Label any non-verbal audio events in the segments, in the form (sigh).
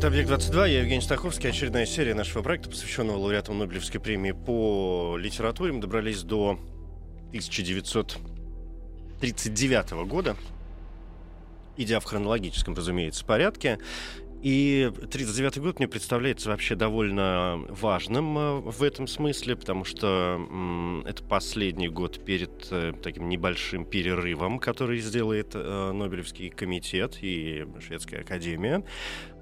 Это «Объект-22», я Евгений Стаховский. Очередная серия нашего проекта, посвященного лауреатам Нобелевской премии по литературе. Мы добрались до 1939 года, идя в хронологическом, разумеется, порядке. И 1939 год мне представляется вообще довольно важным э, в этом смысле, потому что это последний год перед э, таким небольшим перерывом, который сделает э, Нобелевский комитет и Шведская академия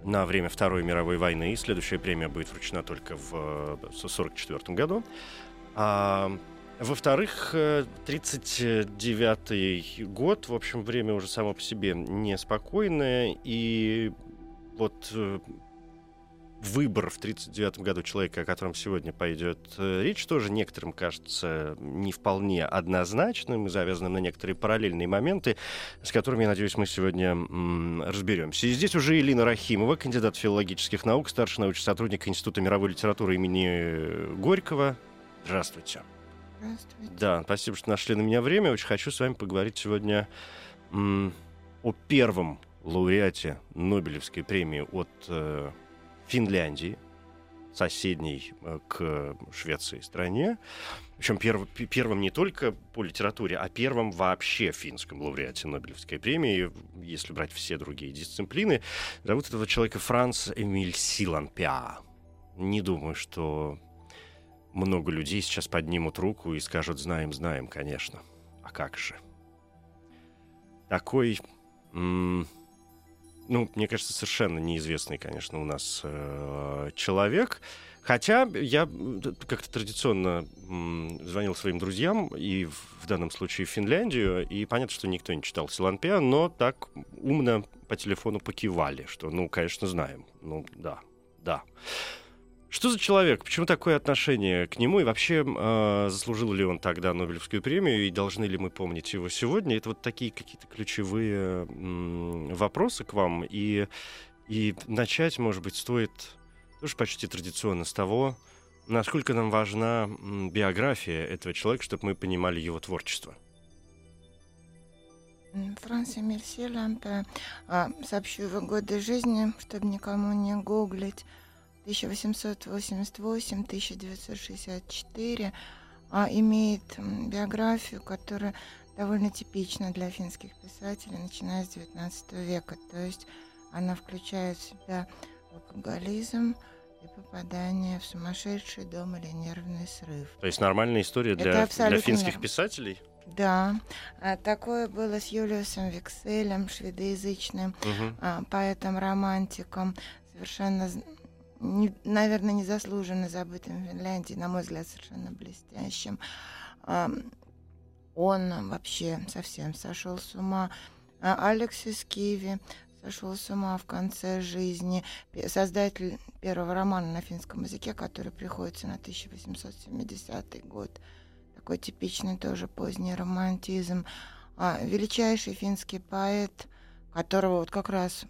на время Второй мировой войны. Следующая премия будет вручена только в 1944 году. А, во-вторых, 39-й год, в общем, время уже само по себе неспокойное, и вот э, выбор в 1939 году человека, о котором сегодня пойдет э, речь, тоже некоторым кажется не вполне однозначным и завязанным на некоторые параллельные моменты, с которыми, я надеюсь, мы сегодня разберемся. И здесь уже Элина Рахимова, кандидат филологических наук, старший научный сотрудник Института мировой литературы имени Горького. Здравствуйте. Здравствуйте. Да, спасибо, что нашли на меня время. Очень хочу с вами поговорить сегодня о первом лауреате Нобелевской премии от э, Финляндии, соседней э, к Швеции стране. Причем перв, первым не только по литературе, а первым вообще финском лауреате Нобелевской премии, если брать все другие дисциплины. Зовут этого человека Франц Эмиль Силанпиа. Не думаю, что много людей сейчас поднимут руку и скажут «знаем, знаем, конечно». А как же? Такой м- ну, мне кажется, совершенно неизвестный, конечно, у нас э, человек. Хотя я как-то традиционно звонил своим друзьям, и в, данном случае в Финляндию, и понятно, что никто не читал Силанпеа, но так умно по телефону покивали, что, ну, конечно, знаем. Ну, да, да. Что за человек? Почему такое отношение к нему? И вообще, э, заслужил ли он тогда Нобелевскую премию? И должны ли мы помнить его сегодня? Это вот такие какие-то ключевые м, вопросы к вам. И, и начать, может быть, стоит тоже почти традиционно с того, насколько нам важна биография этого человека, чтобы мы понимали его творчество. Франц Эмиль Силанпе. А, сообщу его годы жизни, чтобы никому не гуглить. 1888-1964, а, имеет биографию, которая довольно типична для финских писателей, начиная с XIX века. То есть она включает в себя алкоголизм и попадание в сумасшедший дом или нервный срыв. То есть нормальная история для, для финских писателей? Да, а, такое было с Юлиусом Викселем, шведоязычным угу. поэтом-романтиком, совершенно не, наверное, незаслуженно забытым в Финляндии, на мой взгляд, совершенно блестящим. Он вообще совсем сошел с ума. А Алексис Киви сошел с ума в конце жизни. Создатель первого романа на финском языке, который приходится на 1870 год. Такой типичный тоже поздний романтизм. А, величайший финский поэт, которого вот как раз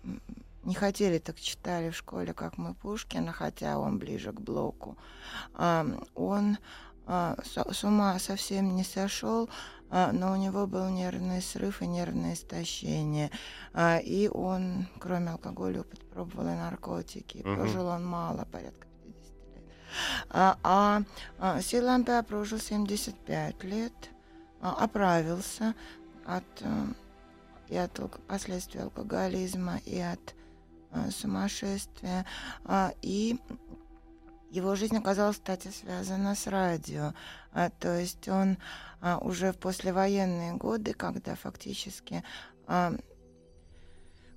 не хотели, так читали в школе, как мы Пушкина, хотя он ближе к блоку. Он а, с ума совсем не сошел, а, но у него был нервный срыв и нервное истощение. А, и он, кроме алкоголя, попробовал и наркотики. Uh-huh. Прожил он мало, порядка 50 лет. А, а Силампе прожил 75 лет, оправился от и от последствий алкоголизма, и от Э, сумасшествия. А, и его жизнь оказалась, кстати, связана с радио. А, то есть он а, уже в послевоенные годы, когда фактически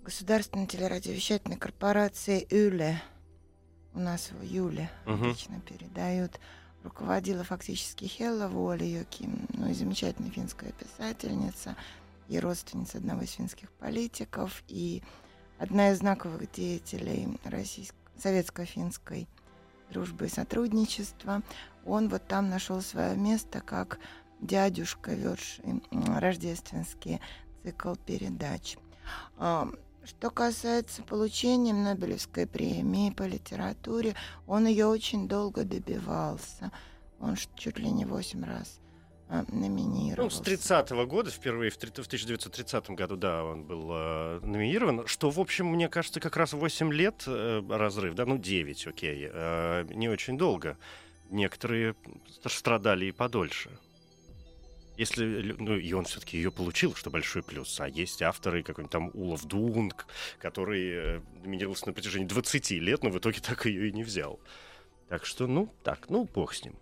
государственная телерадиовещательная корпорация ЮЛЕ, у нас в Юле uh-huh. обычно передают, руководила фактически Хелла Волиоким, ну и замечательная финская писательница, и родственница одного из финских политиков, и одна из знаковых деятелей российско- советско-финской дружбы и сотрудничества. Он вот там нашел свое место как дядюшка, ведший рождественский цикл передач. А, что касается получения Нобелевской премии по литературе, он ее очень долго добивался. Он чуть ли не восемь раз номинирован. Ну, с 30-го года, впервые в 1930 году, да, он был э, номинирован, что, в общем, мне кажется, как раз 8 лет э, разрыв, да, ну, 9, окей, э, не очень долго. Некоторые страдали и подольше. Если, ну, и он все-таки ее получил, что большой плюс. А есть авторы, какой-нибудь там Улов Дунг, который э, номинировался на протяжении 20 лет, но в итоге (laughs) так ее и не взял. Так что, ну, так, ну, бог с ним.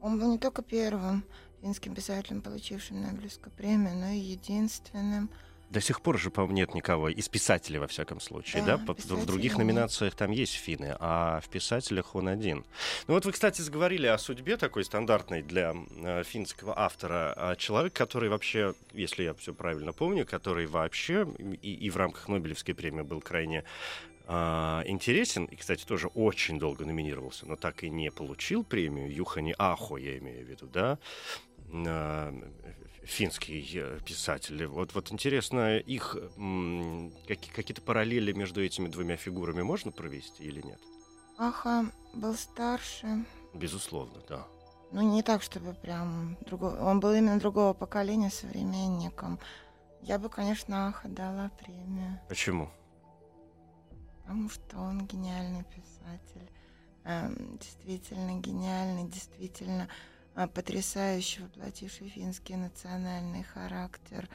Он был не только первым финским писателем, получившим Нобелевскую премию, но и единственным. До сих пор же, по-моему, нет никого. Из писателей, во всяком случае, да? да? В других номинациях там есть финны, а в писателях он один. Ну вот вы, кстати, заговорили о судьбе такой стандартной для э, финского автора. А человек, который вообще, если я все правильно помню, который вообще и, и в рамках Нобелевской премии был крайне Uh, интересен, и, кстати, тоже очень долго номинировался, но так и не получил премию Юхани Ахо, я имею в виду, да, финский э, писатель. Вот, вот интересно, их какие, какие-то параллели между этими двумя фигурами можно провести или нет? Аха был старше. Безусловно, да. Ну, не так, чтобы прям другого. Он был именно другого поколения современником. Я бы, конечно, Аха дала премию. Почему? Потому что он гениальный писатель. Эм, действительно гениальный, действительно потрясающе воплотивший финский национальный характер.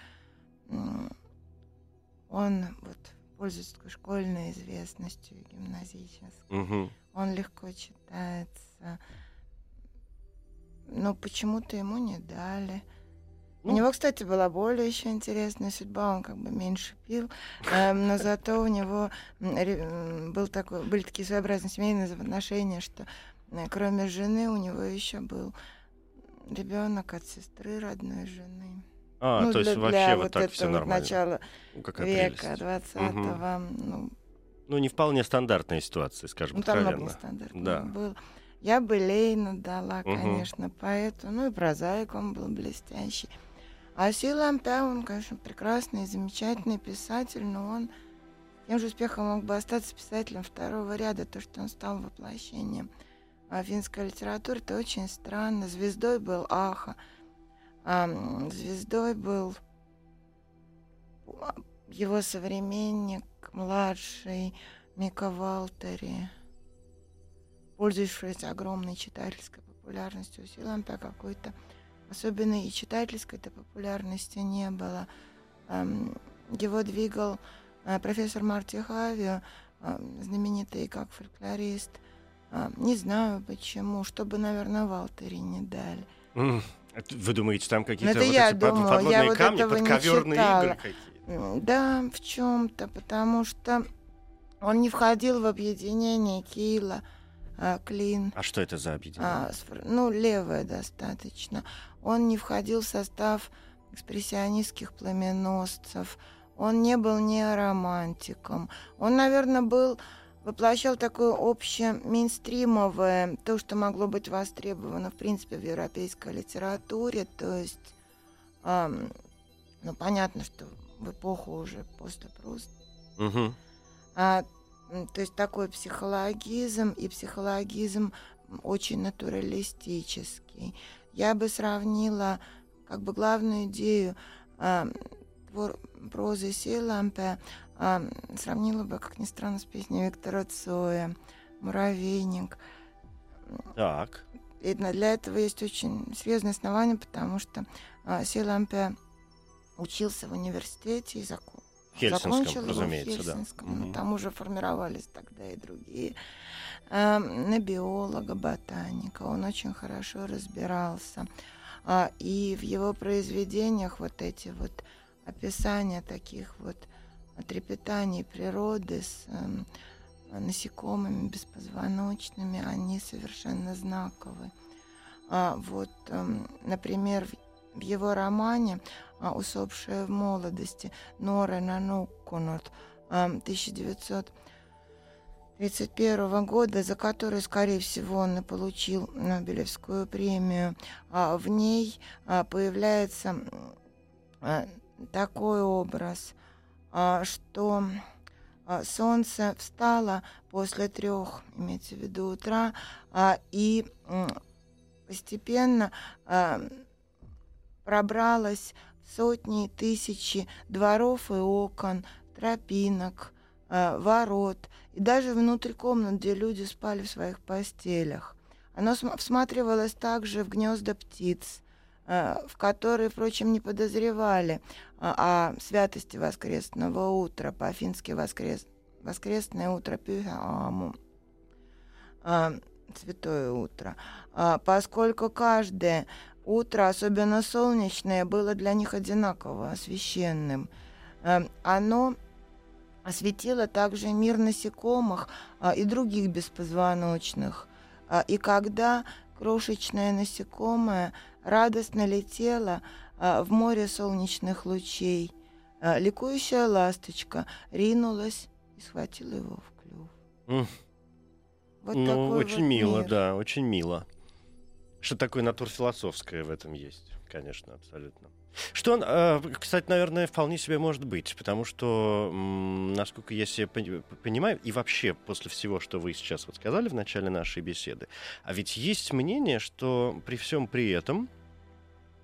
Он вот пользуется такой школьной известностью гимназической. Угу. Он легко читается. Но почему-то ему не дали. Ну. У него, кстати, была более еще интересная судьба, он как бы меньше пил, э, но зато у него был такой, были такие своеобразные семейные отношения, что э, кроме жены у него еще был ребенок от сестры родной жены. А, ну, то есть для, вообще для вот, вот так все нормально. начала ну, века, 20-го. Угу. Ну, ну, не вполне стандартная ситуация, скажем ну, там откровенно. много стандартных да. был. Я бы Лейна дала, угу. конечно, поэту. Ну и прозаик он был блестящий. А Си Лампя, он, конечно, прекрасный, замечательный писатель, но он тем же успехом мог бы остаться писателем второго ряда, то, что он стал воплощением а финская литература, это очень странно. Звездой был Аха, а, звездой был его современник, младший Мика Валтери, пользующийся огромной читательской популярностью. У Силампа какой-то особенной и читательской-то популярности не было. Его двигал а, профессор Марти Хавио, знаменитый как фольклорист – а, не знаю почему, чтобы, наверное, Валтери не дали. Вы думаете, там какие-то ну, вот эти думала, подводные вот камни, подковерные не игры какие-то? Да, в чем-то, потому что он не входил в объединение Кила, а, Клин. А что это за объединение? А, ну, левое достаточно. Он не входил в состав экспрессионистских пламеносцев. Он не был неоромантиком. Он, наверное, был воплощал такое общее мейнстримовое, то, что могло быть востребовано, в принципе, в европейской литературе. То есть, эм, ну, понятно, что в эпоху уже после Пруст. Угу. А, то есть такой психологизм и психологизм очень натуралистический. Я бы сравнила как бы главную идею э, прозы Сейлампе а, сравнила бы, как ни странно, с песней Виктора Цоя «Муравейник». Так. И для этого есть очень серьезные основания, потому что а, Силампе учился в университете и закон. Хельсинском, закончил разумеется, его в Хельсинском, да. там уже формировались тогда и другие. А, на биолога, ботаника он очень хорошо разбирался. А, и в его произведениях вот эти вот описания таких вот трепетаний природы с э, насекомыми беспозвоночными, они совершенно знаковы. А, вот, э, например, в, его романе а, «Усопшая в молодости» Нора Нануккунут 1931 года, за который, скорее всего, он и получил Нобелевскую премию. А в ней появляется а, такой образ, что солнце встало после трех, имеется в виду утра, и постепенно пробралось сотни, тысячи дворов и окон, тропинок, ворот и даже внутрь комнат, где люди спали в своих постелях. Оно всматривалось также в гнезда птиц, в которые, впрочем, не подозревали о святости воскресного утра, по-фински воскрес... воскресное утро Пюхаму, э, святое утро, поскольку каждое Утро, особенно солнечное, было для них одинаково священным. Оно осветило также мир насекомых а, и других беспозвоночных. А, и когда крошечное насекомое радостно летело а, в море солнечных лучей, ликующая ласточка ринулась и схватила его в клюв. Mm. Вот ну, очень вот мило, мир. да, очень мило. Что такое натурфилософское в этом есть, конечно, абсолютно. Что, э, кстати, наверное, вполне себе может быть, потому что, насколько я себе понимаю, и вообще после всего, что вы сейчас вот сказали в начале нашей беседы, а ведь есть мнение, что при всем при этом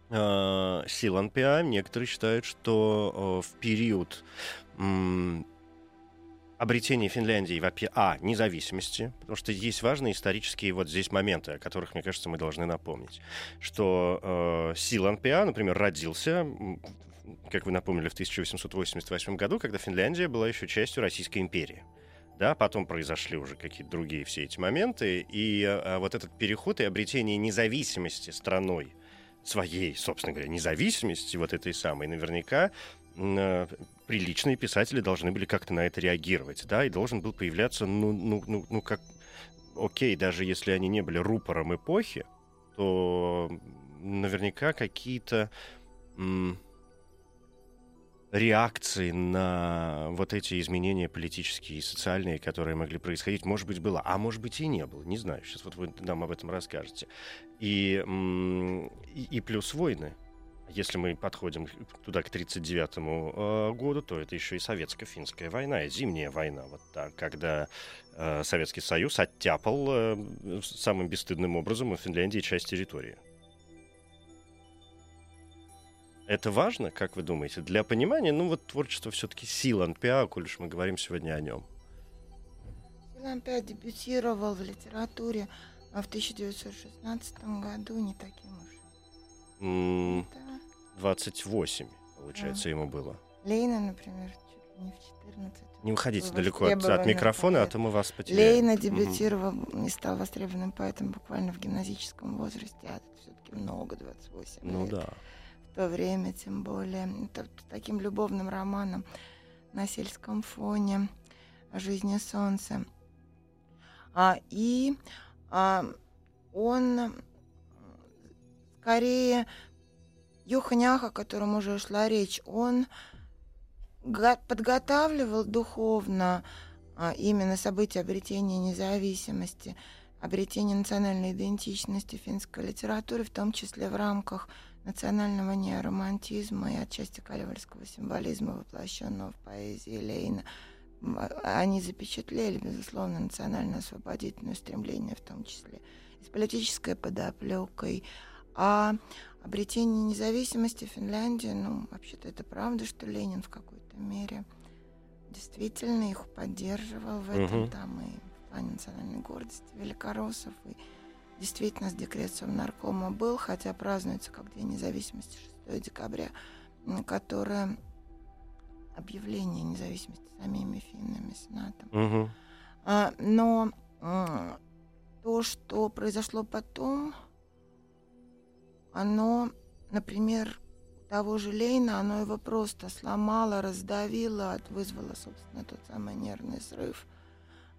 э, Силан Пиа некоторые считают, что э, в период обретение Финляндии, а, независимости, потому что есть важные исторические вот здесь моменты, о которых, мне кажется, мы должны напомнить, что э, Силан например, родился, как вы напомнили, в 1888 году, когда Финляндия была еще частью Российской империи. Да, потом произошли уже какие-то другие все эти моменты, и а, вот этот переход и обретение независимости страной, своей, собственно говоря, независимости, вот этой самой, наверняка Э, приличные писатели должны были как-то на это реагировать, да, и должен был появляться, ну, ну, ну, ну как, окей, даже если они не были рупором эпохи, то наверняка какие-то реакции на вот эти изменения политические и социальные, которые могли происходить, может быть, было, а может быть и не было, не знаю, сейчас вот вы нам об этом расскажете. И, и, и плюс войны, если мы подходим туда к 1939 э, году, то это еще и советско-финская война, и зимняя война, вот так, когда э, Советский Союз оттяпал э, самым бесстыдным образом у Финляндии часть территории. Это важно, как вы думаете, для понимания? Ну вот творчество все-таки Силан Пиа, коль уж мы говорим сегодня о нем. Силан Пиа дебютировал в литературе в 1916 году, не таким уж. Mm. Это 28, получается, а. ему было. Лейна, например, чуть не в 14. Не уходите далеко от, от микрофона, а то мы вас потеряем. Лейна дебютировал угу. и стал востребованным поэтом буквально в гимназическом возрасте, а это все-таки много, 28 ну, лет. да. То время, тем более, это таким любовным романом на сельском фоне жизни солнца. А, и а, он скорее Юхнях, о котором уже шла речь, он подготавливал духовно а, именно события обретения независимости, обретения национальной идентичности финской литературы, в том числе в рамках национального неоромантизма и отчасти калевальского символизма, воплощенного в поэзии Лейна. Они запечатлели, безусловно, национально-освободительное стремление, в том числе и с политической подоплекой. А обретение независимости Финляндии, ну, вообще-то это правда, что Ленин в какой-то мере действительно их поддерживал в этом, угу. там и в плане национальной гордости Великороссов, и действительно с декретом наркома был, хотя празднуется как День независимости 6 декабря, которое объявление независимости самими финнами, сенатом. Угу. А, но а, то, что произошло потом, оно, например, того же Лейна, оно его просто сломало, раздавило, вызвало, собственно, тот самый нервный срыв,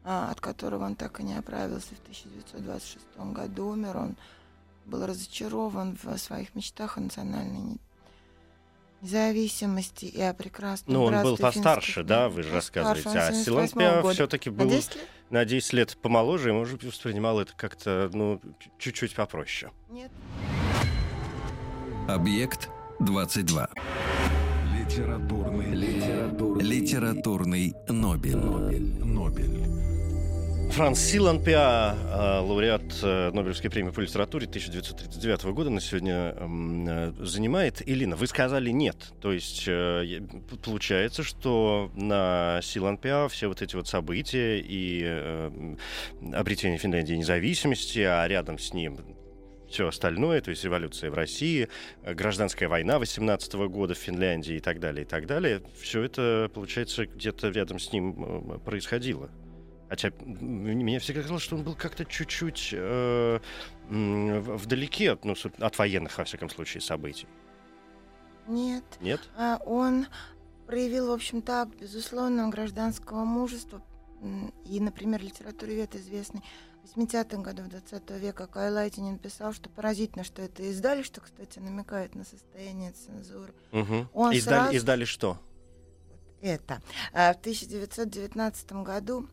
от которого он так и не оправился в 1926 году, умер. Он был разочарован в своих мечтах о национальной независимости и о прекрасном Ну, он был постарше, да, вы же рассказываете. А 78 Силанпиа года. все-таки На был 10 лет? на 10 лет помоложе, и, может быть, воспринимал это как-то, ну, чуть-чуть попроще. Нет. Объект 22. Литературный, литературный, Литературный Нобель. Нобель. Нобель. Франц Силанпиа, э, лауреат э, Нобелевской премии по литературе 1939 года, на сегодня м, э, занимает. Илина, вы сказали нет. То есть получается, что на Силанпиа все вот эти вот события и э, м, обретение Финляндии независимости, а рядом с ним все остальное, то есть революция в России, гражданская война 18 года в Финляндии и так далее, и так далее, все это, получается, где-то рядом с ним происходило. Хотя м, мне всегда казалось, что он был как-то чуть-чуть э, вдалеке от, ну, от военных, во всяком случае, событий. Нет. Нет? А Он проявил, в общем, так, безусловно, гражданского мужества. И, например, литературовед известный в 80-х годах 20 века Кай Лайтинин писал, что поразительно, что это издали, что, кстати, намекает на состояние цензуры. Мгм. Он издали, сразу- издали что? Это. А В 1919 году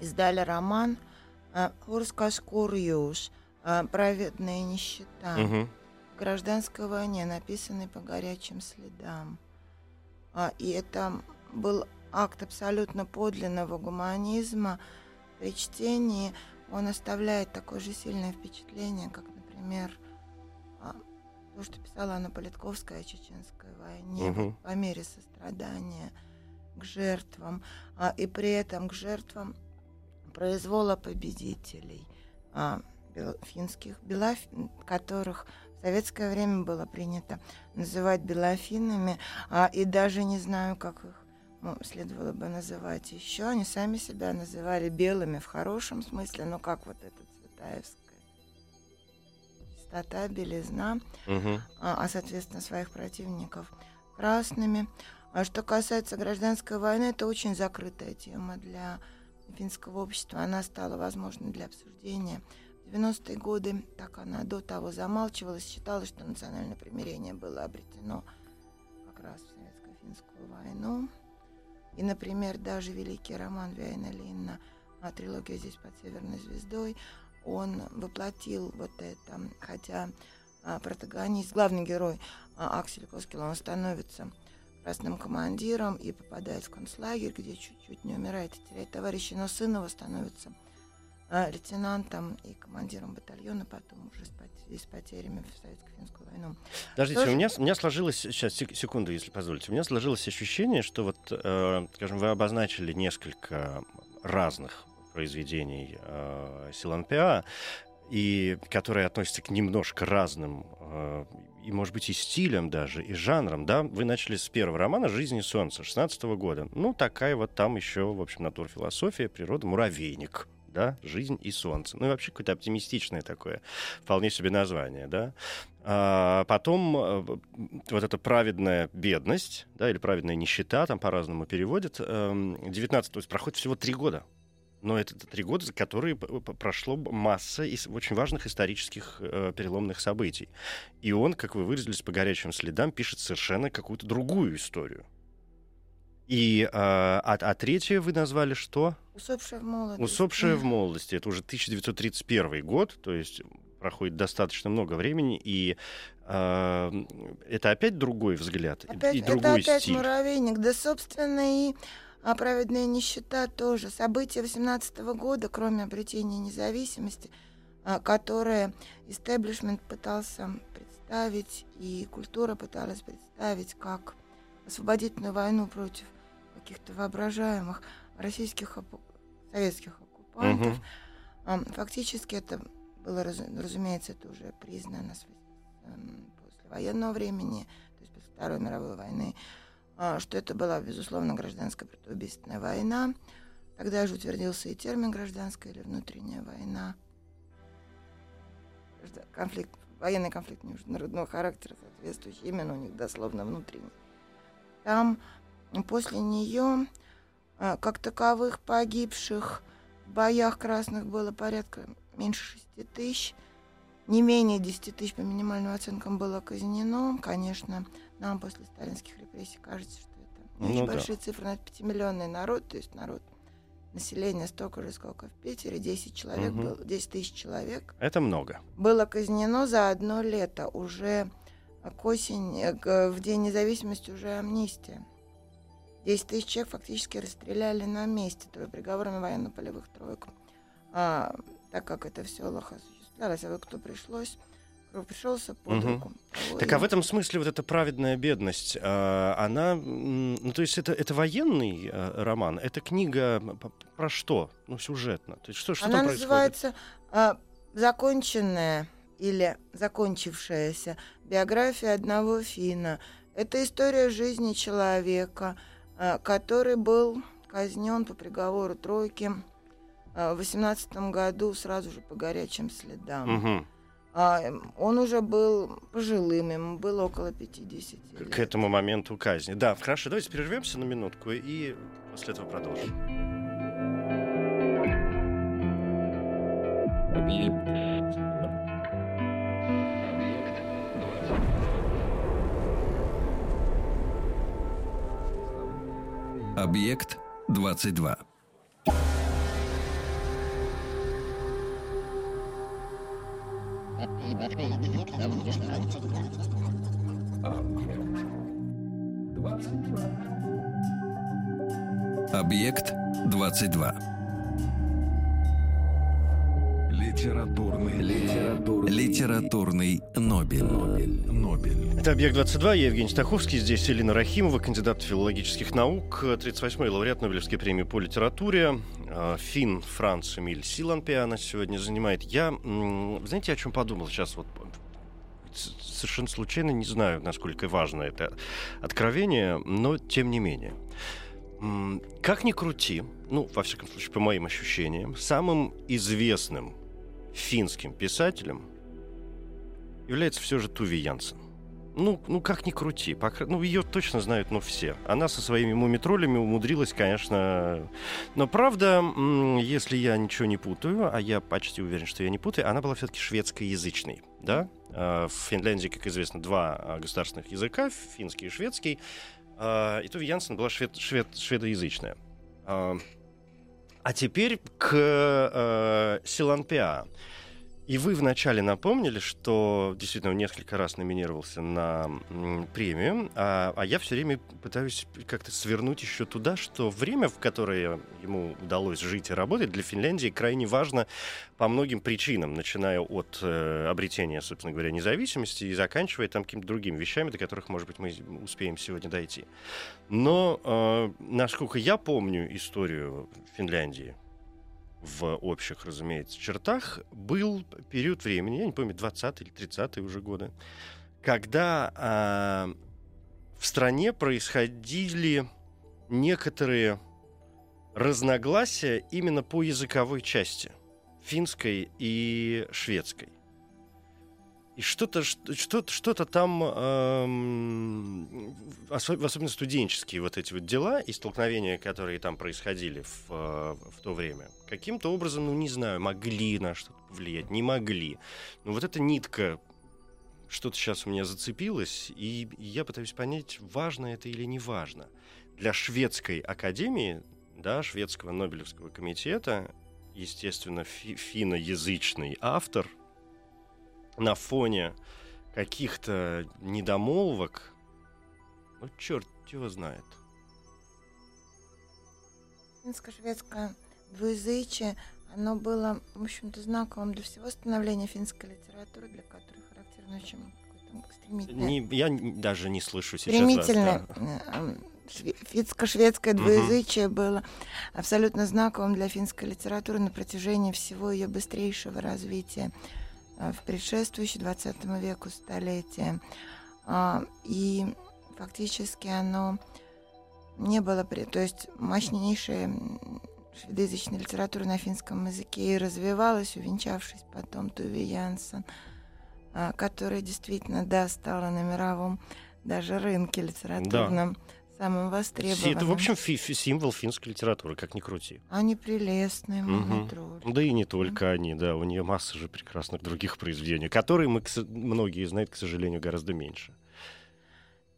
издали роман «Хурскаш Курьюш» «Праведная нищета» Мгм. в гражданской войне, написанный по горячим следам. А, И это был акт абсолютно подлинного гуманизма. При чтении он оставляет такое же сильное впечатление, как, например, а, то, что писала Анна Политковская о Чеченской войне, вот по мере сострадания к жертвам, а, и при этом к жертвам произвола победителей а, финских, белоф- которых в советское время было принято называть белофинами, а, и даже не знаю, как их ну, следовало бы называть еще. Они сами себя называли белыми в хорошем смысле, но как вот эта цветаевская чистота, белизна Мгм. а, а, соответственно, своих противников красными. А что касается гражданской войны, это очень закрытая тема для финского общества. Она стала возможной для обсуждения. В 90-е годы, так она до того замалчивалась, считалось, что национальное примирение было обретено как раз в советско-финскую войну. И, например, даже великий роман Вяйна Линна «Трилогия здесь под северной звездой», он воплотил вот это, хотя а, протагонист, главный герой а, Аксель Коскил, он становится красным командиром и попадает в концлагерь, где чуть-чуть не умирает и теряет товарища, но сын его становится а, лейтенантом и командиром батальона, потом уже с, пот- с потерями в советско-финскую войну. Подождите, Тоже- у меня, у меня сложилось, сейчас, секунду, если позволите, у меня сложилось ощущение, что вот, э, скажем, вы обозначили несколько разных произведений э, Силанпиа, и которые относятся к немножко разным, э, и, может быть, и стилям даже, и жанрам, да? Вы начали с первого романа «Жизнь и солнце» 16 года. Ну, такая вот там еще, в общем, натурфилософия, природа, муравейник, да, «Жизнь и солнце». Ну, и вообще какое-то оптимистичное такое, вполне себе название, да? А потом э, вот эта праведная бедность, да, или праведная нищета, там по-разному переводят, эм, 19, то есть проходит всего три года. Но это три года, за которые прошло масса из очень важных исторических э, переломных событий. И он, как вы выразились по горячим следам, пишет совершенно какую-то другую историю. И э, а, а третье вы назвали что? Усопшая в молодости. Усопшая в (laughs) молодости. Это уже 1931 год, то есть проходит достаточно много времени, и э, это опять другой взгляд Опять, и это другой опять стиль. муравейник. Да, собственно, и а, праведная нищета тоже. События 18 года, кроме обретения независимости, а, которое истеблишмент пытался представить, и культура пыталась представить как освободительную войну против каких-то воображаемых российских, советских оккупантов. А, Фактически это было, разу- разумеется, это уже признано эм, после военного времени, то есть после Второй мировой войны, что это была, безусловно, гражданская братоубийственная война. Тогда же утвердился и термин гражданская или внутренняя война. Конфликт, военный конфликт международного характера, соответствующий именно у них дословно внутренний. Там после нее а, как таковых погибших в боях красных было порядка меньше 6 тысяч. Не менее 10 тысяч по минимальным оценкам было казнено. Конечно, нам после сталинских репрессий кажется, что это Ну очень да. большие цифры, но это пятимиллионный народ, то есть народ, население столько же, сколько в Питере, 10 человек Мгм. было, 10 тысяч человек Это много. было казнено за одно лето. Уже к осени, к- в День независимости уже амнистия. 10 тысяч человек фактически расстреляли на месте тро- приговорами военно-полевых троек. А, так как это в селах осуществлялось, а вот кто пришлось, пришелся под Мгм. руку. Так а в этом смысле вот эта праведная бедность, а, она, ну то есть это, это военный а, роман, это книга про что? Ну сюжетно. То есть что, что Она там происходит? называется а, «Законченная» или «Закончившаяся биография одного финна». Это история жизни человека, который был казнен по приговору тройки в 18 году сразу же по горячим следам. Мгм. А, он уже был пожилым, ему было около 50 К- лет. К этому моменту казни. Да, хорошо, давайте прервемся на минутку и после этого продолжим. Объект 22. Объект 22. Литературный, литературный, Литературный Нобель. Нобель, Нобель. Это «Объект-22», я Евгений Стаховский, здесь Элина Рахимова, кандидат филологических наук, 38-й лауреат Нобелевской премии по литературе, э, фин Франц Эмиль Силанпе она сегодня занимает. Я, знаете, о чем подумал сейчас вот совершенно случайно, не знаю, насколько важно это откровение, но тем не менее. Как ни крути, ну, во всяком случае, по моим ощущениям, самым известным финским писателем является все же Туви Янсен. Ну, ну как ни крути, по ну ее точно знают, ну все. Она со своими мумитролями умудрилась, конечно. Но правда, если я ничего не путаю, а я почти уверен, что я не путаю, она была все-таки шведскоязычной, да? А, В Финляндии, как известно, два а, государственных языка, финский и шведский. А, И Туви Янсен была швед, швед, шведоязычная. А, теперь к э, Силанпиа. И вы вначале напомнили, что действительно он несколько раз номинировался на премию, а, а я все время пытаюсь как-то свернуть еще туда, что время, в которое ему удалось жить и работать, для Финляндии крайне важно по многим причинам, начиная от э, обретения, собственно говоря, независимости и заканчивая там какими-то другими вещами, до которых, может быть, мы успеем сегодня дойти. Но, э, насколько я помню историю Финляндии, в общих, разумеется, чертах был период времени, я не помню, 20 или 30 уже годы, когда а, в стране происходили некоторые разногласия именно по языковой части, финской и шведской. И что-то, что- что-то, что-то там, эм, особенно студенческие вот эти вот дела и столкновения, которые там происходили в, э, в то время, каким-то образом, ну не знаю, могли на что-то повлиять, не могли. Но вот эта нитка что-то сейчас у меня зацепилось, и я пытаюсь понять, важно это или не важно. Для шведской академии, да, шведского Нобелевского комитета, естественно, фи- финноязычный автор на фоне каких-то недомолвок, ну, черт его знает. Финско-шведское двуязычие, оно было, в общем-то, знаковым для всего становления финской литературы, для которой характерно очень стремительное, Не, я даже не слышу сейчас стремительное да. э, эм, шве- финско-шведское двуязычие было абсолютно знаковым для финской литературы на протяжении всего ее быстрейшего развития в предшествующие 20 веку столетия. А, И фактически оно не было, при... то есть мощнейшая шведоязычная литература на финском языке и развивалась, увенчавшись потом Туви Янсен, а, которая действительно, да, стала на мировом даже рынке литературном самым востребованным. Это, в общем, фи- фи- символ финской литературы, как ни крути. Они прелестные, Мгм. мумитроли. Да и не только они, да, у нее масса же прекрасных других произведений, которые мы, многие знают, к сожалению, гораздо меньше.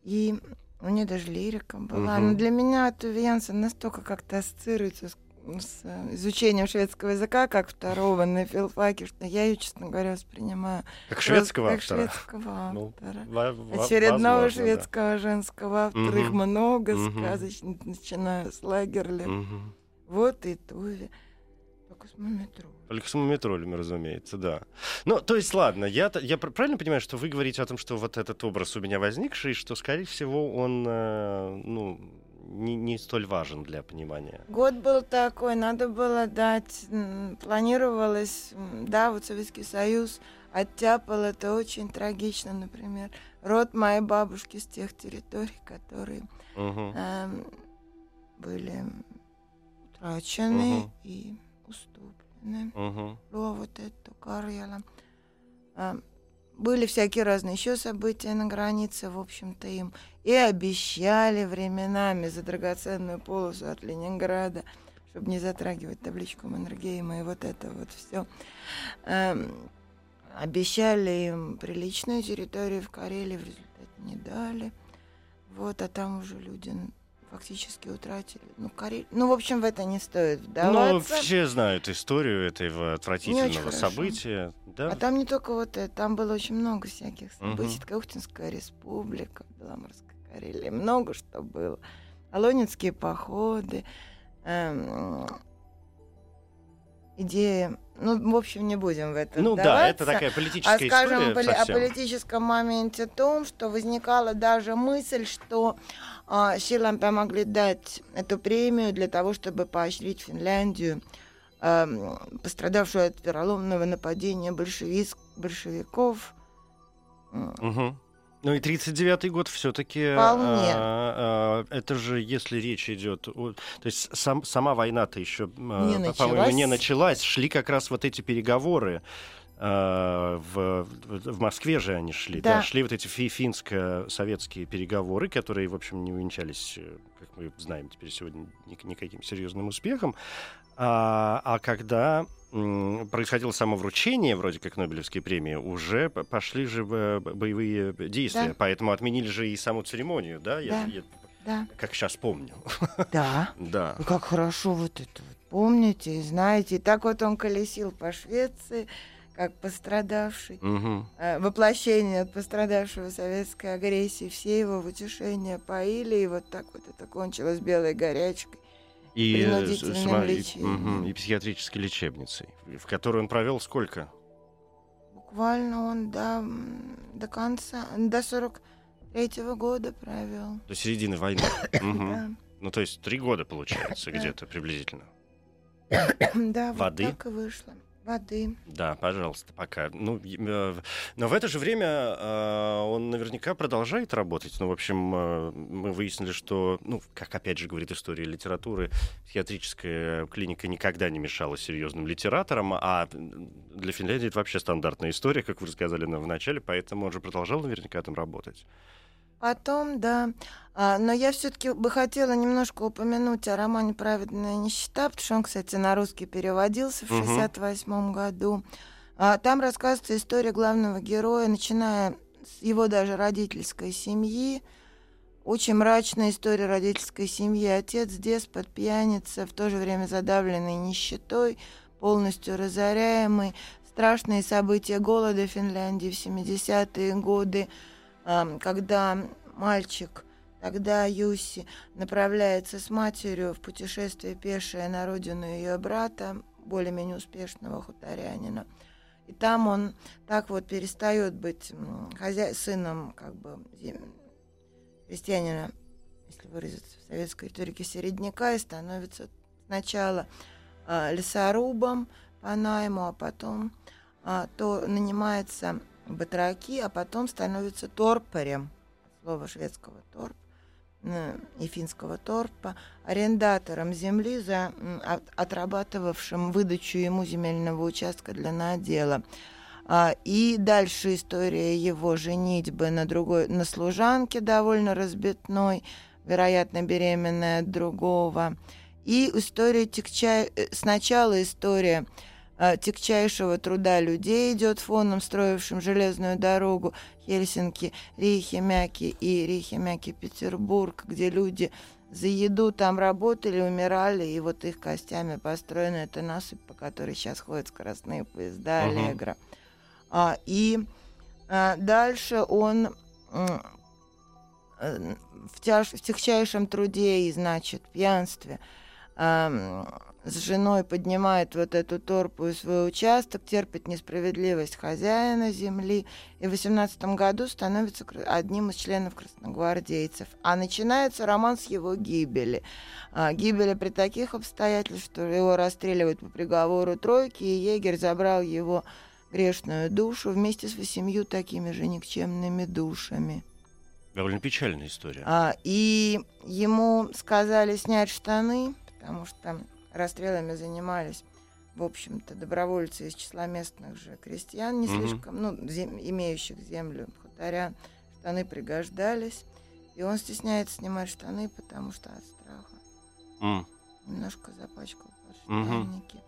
И у нее даже лирика была. Мгм. Но для меня Туве Янсен настолько как-то ассоциируется с, с, э, изучением шведского языка, как второго на филфаке, что я ее, честно говоря, воспринимаю Как шведского как автора. шведского Ну, автора. Во- Очередного возможно, да. шведского женского автора. Их Мгм. много Мгм. сказочных, начиная с Лагерли. Мгм. Вот и Туве. Только с Мумитролем. Только с мумитролями, разумеется, да. Ну, то есть, ладно, я, я пр- правильно понимаю, что вы говорите о том, что вот этот образ у меня возникший, что, скорее всего, он, э, ну, не, не столь важен для понимания. Год был такой, надо было дать, планировалось, да, вот Советский Союз оттяпал, это очень трагично, например, род моей бабушки с тех территорий, которые Мгм. эм, были утрачены Мгм. и уступлены. Вот эту Карьяла. А, Были всякие разные еще события на границе, в общем-то, им и обещали временами за драгоценную полосу от Ленинграда, чтобы не затрагивать табличку Маннергейма и вот это вот все. Обещали им приличную территорию в Карелии, в результате не дали. Вот, а там уже люди фактически утратили. Ну, Карель... ну в общем, в это не стоит Ну, вдаваться. все знают историю этого отвратительного события. Да? А там не только вот это, там было очень много всяких событий. Каухтинская республика, Беломорская Карелия, много что было. Алонинские походы, эм, идеи. Ну, в общем, не будем в это Ну да, вдаваться. это такая А политическая скажем история поли- о политическом моменте том, что возникала даже мысль, что а, Шилам могли дать эту премию для того, чтобы поощрить Финляндию, ам, пострадавшую от вероломного нападения большевиц- большевиков. Мгм. Ну и 39-й год все-таки... Вполне. это же, если речь идет... о- то есть сам, сама война-то еще, Не по-моему, не началась. Шли как раз вот эти переговоры. э, в, в- Москве же они шли, да, Да. шли вот эти фи- финско-советские переговоры, которые, в общем, не увенчались, э, как мы знаем теперь сегодня, ник- никаким серьезным успехом. А, а когда происходило самовручение, вроде как Нобелевской премии, уже пошли же боевые действия, Да. поэтому отменили же и саму церемонию, да? Я- Да. я Да, как сейчас помню. (laughs) да. Да. Ну, Как хорошо вот это вот помните и знаете. И так вот он колесил по Швеции, как пострадавший. Э, воплощение пострадавшего советской агрессии, все его в утешение поили, и вот так вот это кончилось белой горячкой. И, сама- и- мгм, и психиатрической лечебницей, в которой он провел сколько? Буквально он до, до конца, до 43 года провел. До середины войны. (coughs) Мгм. Да. Ну, то есть три года, получается, где-то приблизительно. Да, Воды? вот так и вышло. Воды. Да, пожалуйста, пока. Ну, э, но в это же время э, он наверняка продолжает работать. Ну, в общем, э, мы выяснили, что, ну, как опять же говорит история литературы, психиатрическая клиника никогда не мешала серьезным литераторам, а для Финляндии это вообще стандартная история, как вы рассказали нам в начале, поэтому он же продолжал наверняка там работать. Потом, да. А, но я все-таки бы хотела немножко упомянуть о романе «Праведная нищета», потому что он, кстати, на русский переводился в Мгм. 1968 году. А, там рассказывается история главного героя, начиная с его даже родительской семьи. Очень мрачная история родительской семьи. Отец, деспот, пьяница, в то же время задавленный нищетой, полностью разоряемый. Страшные события голода в Финляндии в 70-е годы, когда мальчик, тогда Юси, направляется с матерью в путешествие пешее на родину ее брата, более-менее успешного хуторянина. И там он так вот перестает быть хозя... сыном как бы крестьянина, если выразиться в советской риторике, середняка, и становится сначала а, лесорубом по найму, а потом а, то нанимается батраки, а потом становится торпарем, от слова шведского торп, и финского торпа, арендатором земли, за, отрабатывавшим выдачу ему земельного участка для надела. А, И дальше история его женитьбы на другой, на служанке довольно разбитной, вероятно, беременная от другого. И история тягча... э, Сначала история тягчайшего труда людей идет фоном, строившим железную дорогу Хельсинки, Рихи-Мяки и Рихи-Мяки-Петербург, где люди за еду там работали, умирали, и вот их костями построена эта насыпь, по которой сейчас ходят скоростные поезда. Аллегра. А, и а, дальше он э, в, тяж, в тягчайшем труде и, значит, пьянстве ам, с женой поднимает вот эту торпу и свой участок, терпит несправедливость хозяина земли, и в 18 году становится одним из членов красногвардейцев. А начинается роман с его гибели. А, гибели при таких обстоятельствах, что его расстреливают по приговору тройки, и егерь забрал его грешную душу вместе с восемью такими же никчемными душами. Довольно печальная история. А, и ему сказали снять штаны, потому что расстрелами занимались, в общем-то, добровольцы из числа местных же крестьян, не Мгм. слишком, ну, зем- имеющих землю, хуторян. Штаны пригождались. И он стесняется снимать штаны, потому что от страха М. немножко запачкал подштанники.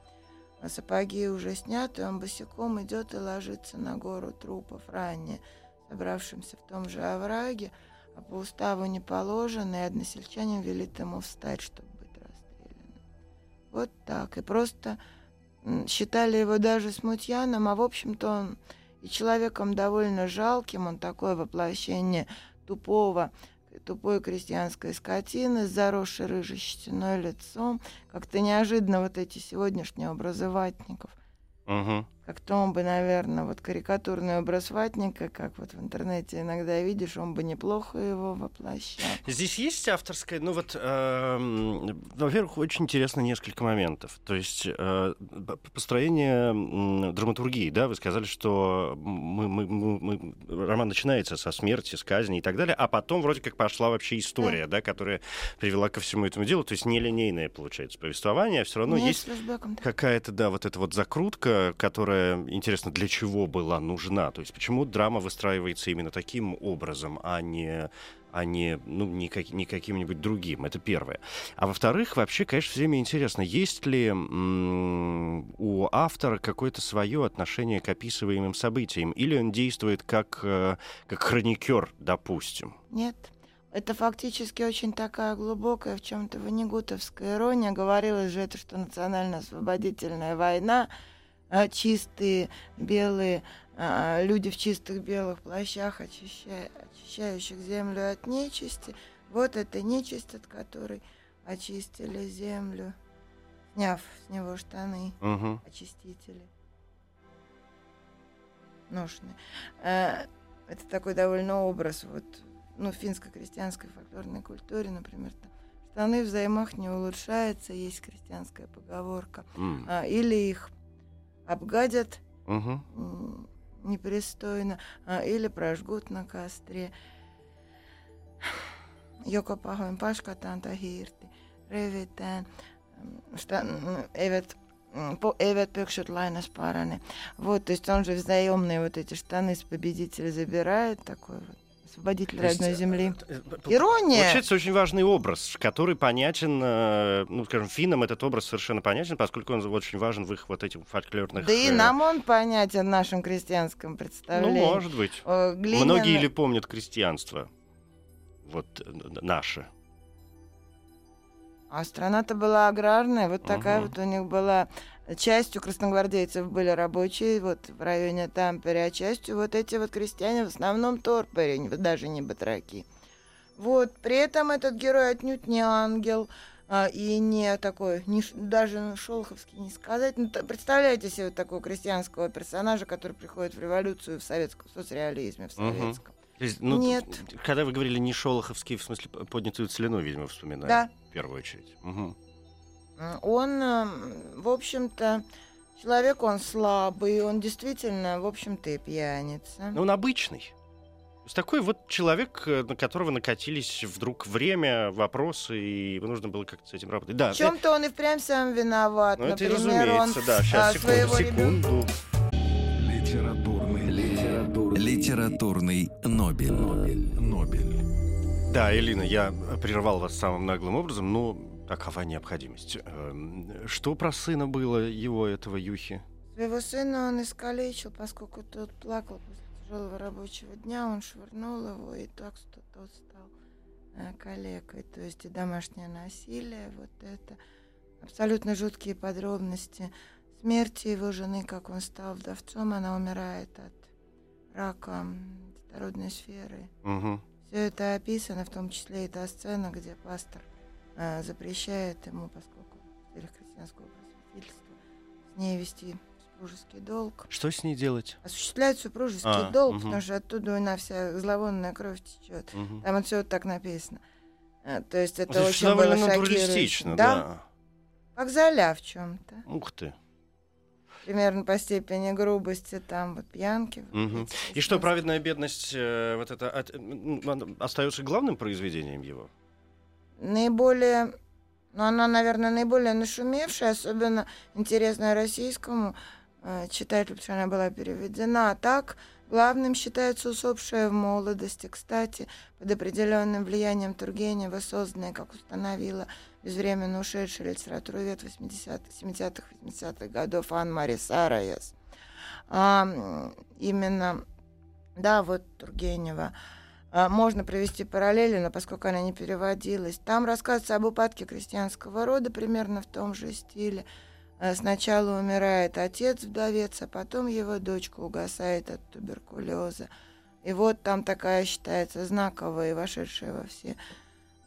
А сапоги уже сняты, он босиком идет и ложится на гору трупов ранее, собравшимся в том же овраге, а по уставу не положено, и односельчанин велит ему встать, чтобы. Вот так. И просто считали его даже смутьяном, а в общем-то он и человеком довольно жалким, он такое воплощение тупого, тупой крестьянской скотины с заросшей рыжей щетиной лицом, как-то неожиданно вот эти сегодняшние образы ватников. Мгм. Как-то он бы, наверное, вот карикатурный образ ватника, как вот в интернете иногда видишь, он бы неплохо его воплощал. Здесь есть авторская, ну вот, эм, во-первых, очень интересно несколько моментов. То есть э, построение м, драматургии, да, вы сказали, что мы, мы- мы- мы- роман начинается со смерти, с казни и так далее, а потом вроде как пошла вообще история, да, которая привела ко всему этому делу. То есть нелинейное получается повествование, а все равно Нет, есть флешбеком, да. какая-то, да, вот эта вот закрутка, которая, интересно, для чего была нужна? То есть почему драма выстраивается именно таким образом, а не а не, ну, не, как- не каким-нибудь другим. Это первое. А во-вторых, вообще, конечно, все время интересно, есть ли м, у автора какое-то свое отношение к описываемым событиям, или он действует как, э, как хроникер, допустим. Нет. Это фактически очень такая глубокая, в чем-то ванигутовская ирония. Говорилось же это, что национально-освободительная война, чистые белые а, люди в чистых белых плащах, очищая- очищающих землю от нечисти. Вот эта нечисть, от которой очистили землю, сняв с него штаны Мгм. очистители. Ношеные. Э, Это такой довольно образ вот, ну, в финско-крестьянской фольклорной культуре, например, там, штаны в займах не улучшается, есть крестьянская поговорка. А, или их обгадят м, непристойно, а, или прожгут на костре. Joko pahoin paskataan tai hiirti revitään. Что, эвет, м, по- эвет пекшут лайнас параны. Вот, то есть он же взаимные вот эти штаны с победителя забирает, такой вот освободитель То есть, родной земли. э, э, Ирония! Получается очень важный образ, который понятен, э, ну, скажем, финнам этот образ совершенно понятен, поскольку он очень важен в их вот этих фольклорных... Да и э, нам он понятен в нашем крестьянском Ну, представлении. может быть. Э, Многие ли помнят крестьянство? Вот э, наше. А страна-то была аграрная, вот такая Мгм. вот у них была. Частью красногвардейцев были рабочие вот в районе Тампере, а частью вот эти вот крестьяне, в основном торпери, не- даже не батраки. Вот, при этом этот герой отнюдь не ангел, а, и не такой, не, даже шолоховский не сказать. Ну, т- представляете себе вот такого крестьянского персонажа, который приходит в революцию в советском в соцреализме, в советском. То есть, ну, Нет. Когда вы говорили не шолоховский, в смысле поднятую целину, видимо, вспоминаем. Да. В первую очередь. Мгм. М, Он, эм, в общем-то, человек, он слабый, он действительно, в общем-то, и пьяница. Ну, он обычный. То есть такой вот человек, э, на которого накатились вдруг время, вопросы, и ему нужно было как-то с этим работать. Да, в чем-то он и впрямь сам виноват. Ну, это Например, он разумеется, да. Сейчас, а, секунду, своего ребенка- секунду. Литературный, литературный, Нобель. Нобель, Нобель. Да, Элина, я прервал вас самым наглым образом, но такова необходимость. Эм, Что про сына было его, этого Юхи? Своего сына он искалечил, поскольку тот плакал после тяжелого рабочего дня, он швырнул его, и так что тот стал э, калекой. То есть и домашнее насилие, вот это. Абсолютно жуткие подробности смерти его жены, как он стал вдовцом, она умирает от рака детородной сферы. Мгм. Все это описано, в том числе и та сцена, где пастор э, запрещает ему, поскольку в целях христианского просветительства, с ней вести супружеский долг. Что с ней делать? Осуществляет супружеский А, долг, мгм. потому что оттуда у нас вся зловонная кровь течет. Мгм. Там вот все вот так написано. Э, То есть это Это очень довольно было шокирующе. да. Как Золя в чем-то. Ух ты. Примерно по степени грубости, там вот пьянки. эти И что, праведная бедность, э, вот это от- м, остается главным произведением его? наиболее, ну, она, наверное, наиболее нашумевшая, особенно интересная российскому э, читателю, потому что она была переведена. А так, главным считается усопшая в молодости. Кстати, под определенным влиянием Тургенева, созданная, как установила безвременно ушедшая литературовед 80-х, 70-х, 80-х годов Ан-Мари Сараес. А, именно, да, вот Тургенева. А, Можно провести параллели, но поскольку она не переводилась. Там рассказывается об упадке крестьянского рода примерно в том же стиле. А, Сначала умирает отец вдовец, а потом его дочка угасает от туберкулеза. И вот там такая считается знаковая и вошедшая во все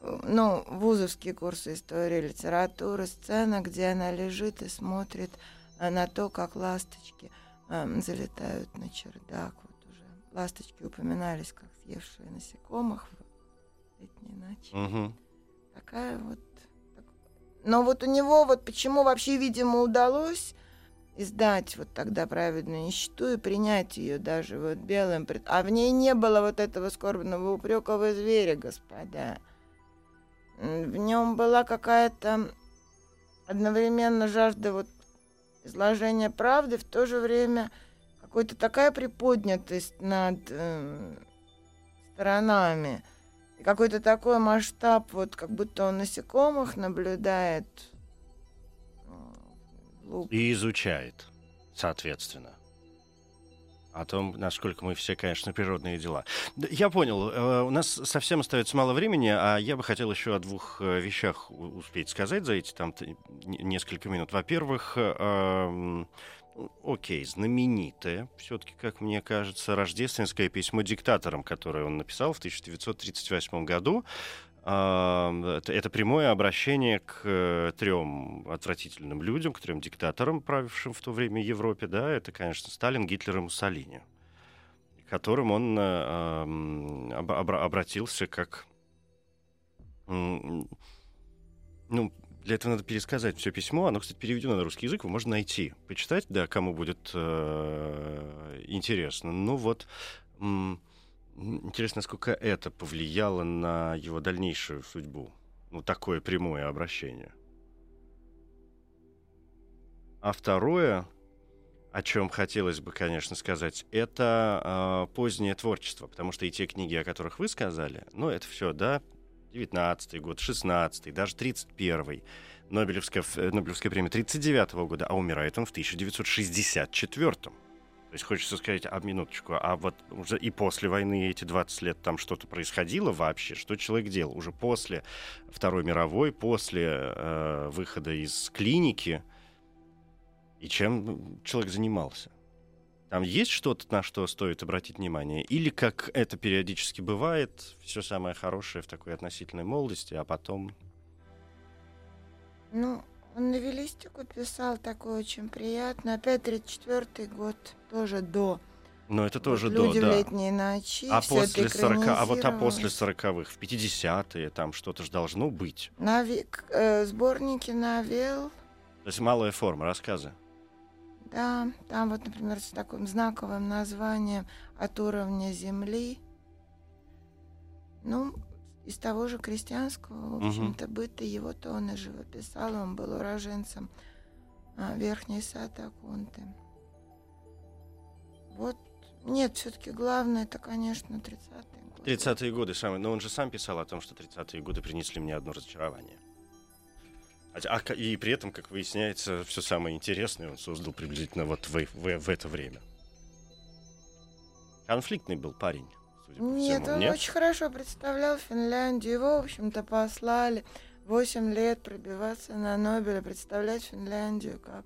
ну, вузовские курсы истории литературы, сцена, где она лежит и смотрит э, на то, как ласточки эм, залетают на чердак. Вот уже ласточки упоминались, как съевшие насекомых в летней ночи. Мгм. Такая вот. так- Но вот у него вот почему вообще, видимо, удалось издать вот тогда праведную нищету и принять ее даже вот белым. А в ней не было вот этого скорбного упрека вы зверя, господа. В нем была какая-то одновременно жажда вот изложения правды, в то же время какая-то такая приподнятость над э, сторонами. Какой-то такой масштаб, вот как будто он насекомых наблюдает. луп. И изучает, соответственно. О том, насколько мы все, конечно, природные дела. Я понял. э, У нас совсем остается мало времени, а я бы хотел еще о двух э, вещах успеть сказать за эти там несколько минут. Во-первых, эм, окей, знаменитое, все-таки, как мне кажется, рождественское письмо диктаторам, которое он написал в 1938 году. Это, прямое обращение к э, трем отвратительным людям, к трем диктаторам, правившим в то время Европе. Да, это, конечно, Сталин, Гитлер и Муссолини, к которым он э, обратился как... Ну, для этого надо пересказать все письмо. Оно, кстати, переведено на русский язык, его можно найти, почитать, да, кому будет э, интересно. Ну вот, м, интересно, насколько это повлияло на его дальнейшую судьбу. Ну, такое прямое обращение. А второе, о чем хотелось бы, конечно, сказать, это э, позднее творчество, потому что и те книги, о которых вы сказали, ну, это все, да, 19 год, 16 даже 31 Нобелевская, э, Нобелевская премия 39 года, а умирает он в 1964 То есть хочется сказать, а минуточку, а вот уже и после войны эти 20 лет там что-то происходило вообще? Что человек делал? Уже после Второй мировой, после э, выхода из клиники, и чем человек занимался? Там есть что-то, на что стоит обратить внимание? Или, как это периодически бывает, все самое хорошее в такой относительной молодости, а потом... Ну, он новеллистику писал такой очень приятный. Опять 34 год, тоже до. Но это тоже Вот до, Люди в да. летние ночи. А после 40, а вот а после экранизировалось. 40-х, в 50-е, там что-то же должно быть. Нави- э, сборники новелл. То есть малая форма, рассказы. Да, там вот, например, с таким знаковым названием «От уровня земли». Ну, из того же крестьянского, в общем-то, быта его-то он и живописал. Он был уроженцем а, Верхней Сатакунты. Вот, нет, все-таки главное, это, конечно, 30-е годы. 30-е годы самые. Но он же сам писал о том, что 30-е годы принесли мне одно разочарование. А, а и при этом, как выясняется, все самое интересное он создал приблизительно вот в, в, в это время. Конфликтный был парень. Судя по Нет, всему. он Нет? очень хорошо представлял Финляндию. Его, в общем-то, послали 8 лет пробиваться на Нобеля, представлять Финляндию как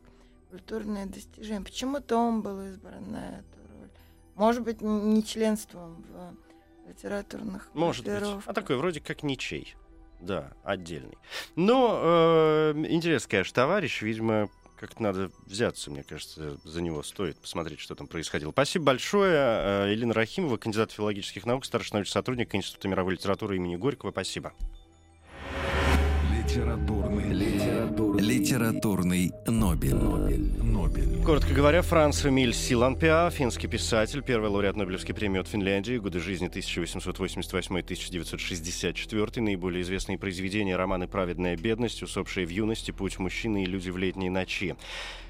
культурное достижение. Почему-то он был избран на эту роль. Может быть, не членством в литературных Может быть. А такой вроде как ничей. Да, отдельный. Но э, интересный, конечно, товарищ. Видимо, как-то надо взяться, мне кажется, за него стоит посмотреть, что там происходило. Спасибо большое. Э, Елена Рахимова, кандидат филологических наук, старший научный сотрудник Института мировой литературы имени Горького. Спасибо. Литературный, литературный, Литературный Нобель. Нобель. Коротко говоря, Франц Эмиль Силанпиа, финский писатель, первый лауреат Нобелевской премии от Финляндии, годы жизни 1888-1964, наиболее известные произведения романы «Праведная бедность», «Усопшие в юности», «Путь мужчины» и «Люди в летние ночи».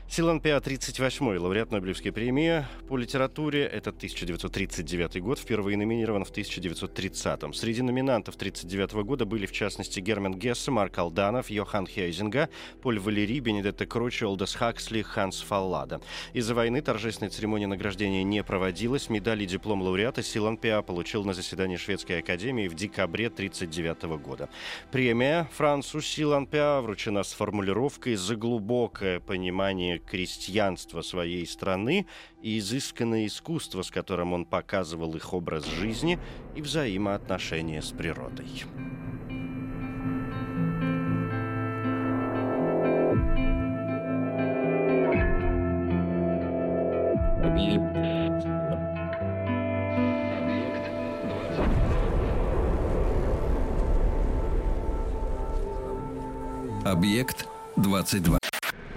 Силанпиа 38-й лауреат Нобелевской премии по литературе. Это 1939 год, впервые номинирован в 1930-м. Среди номинантов 1939 года были, в частности, Герман Гессе, Марк Алданов, Йохан Хейзинга, Поль Валери, Бенедетта Кручи, Олдес Хаксли, Ханс Фаллада. Из-за войны торжественная церемония награждения не проводилась. Медаль и диплом лауреата Силанпиа получил на заседании Шведской академии в декабре 1939 года. Премия Францу Силанпиа вручена с формулировкой «За глубокое понимание крестьянства своей страны и изысканное искусство, с которым он показывал их образ жизни и взаимоотношения с природой». Объект 22.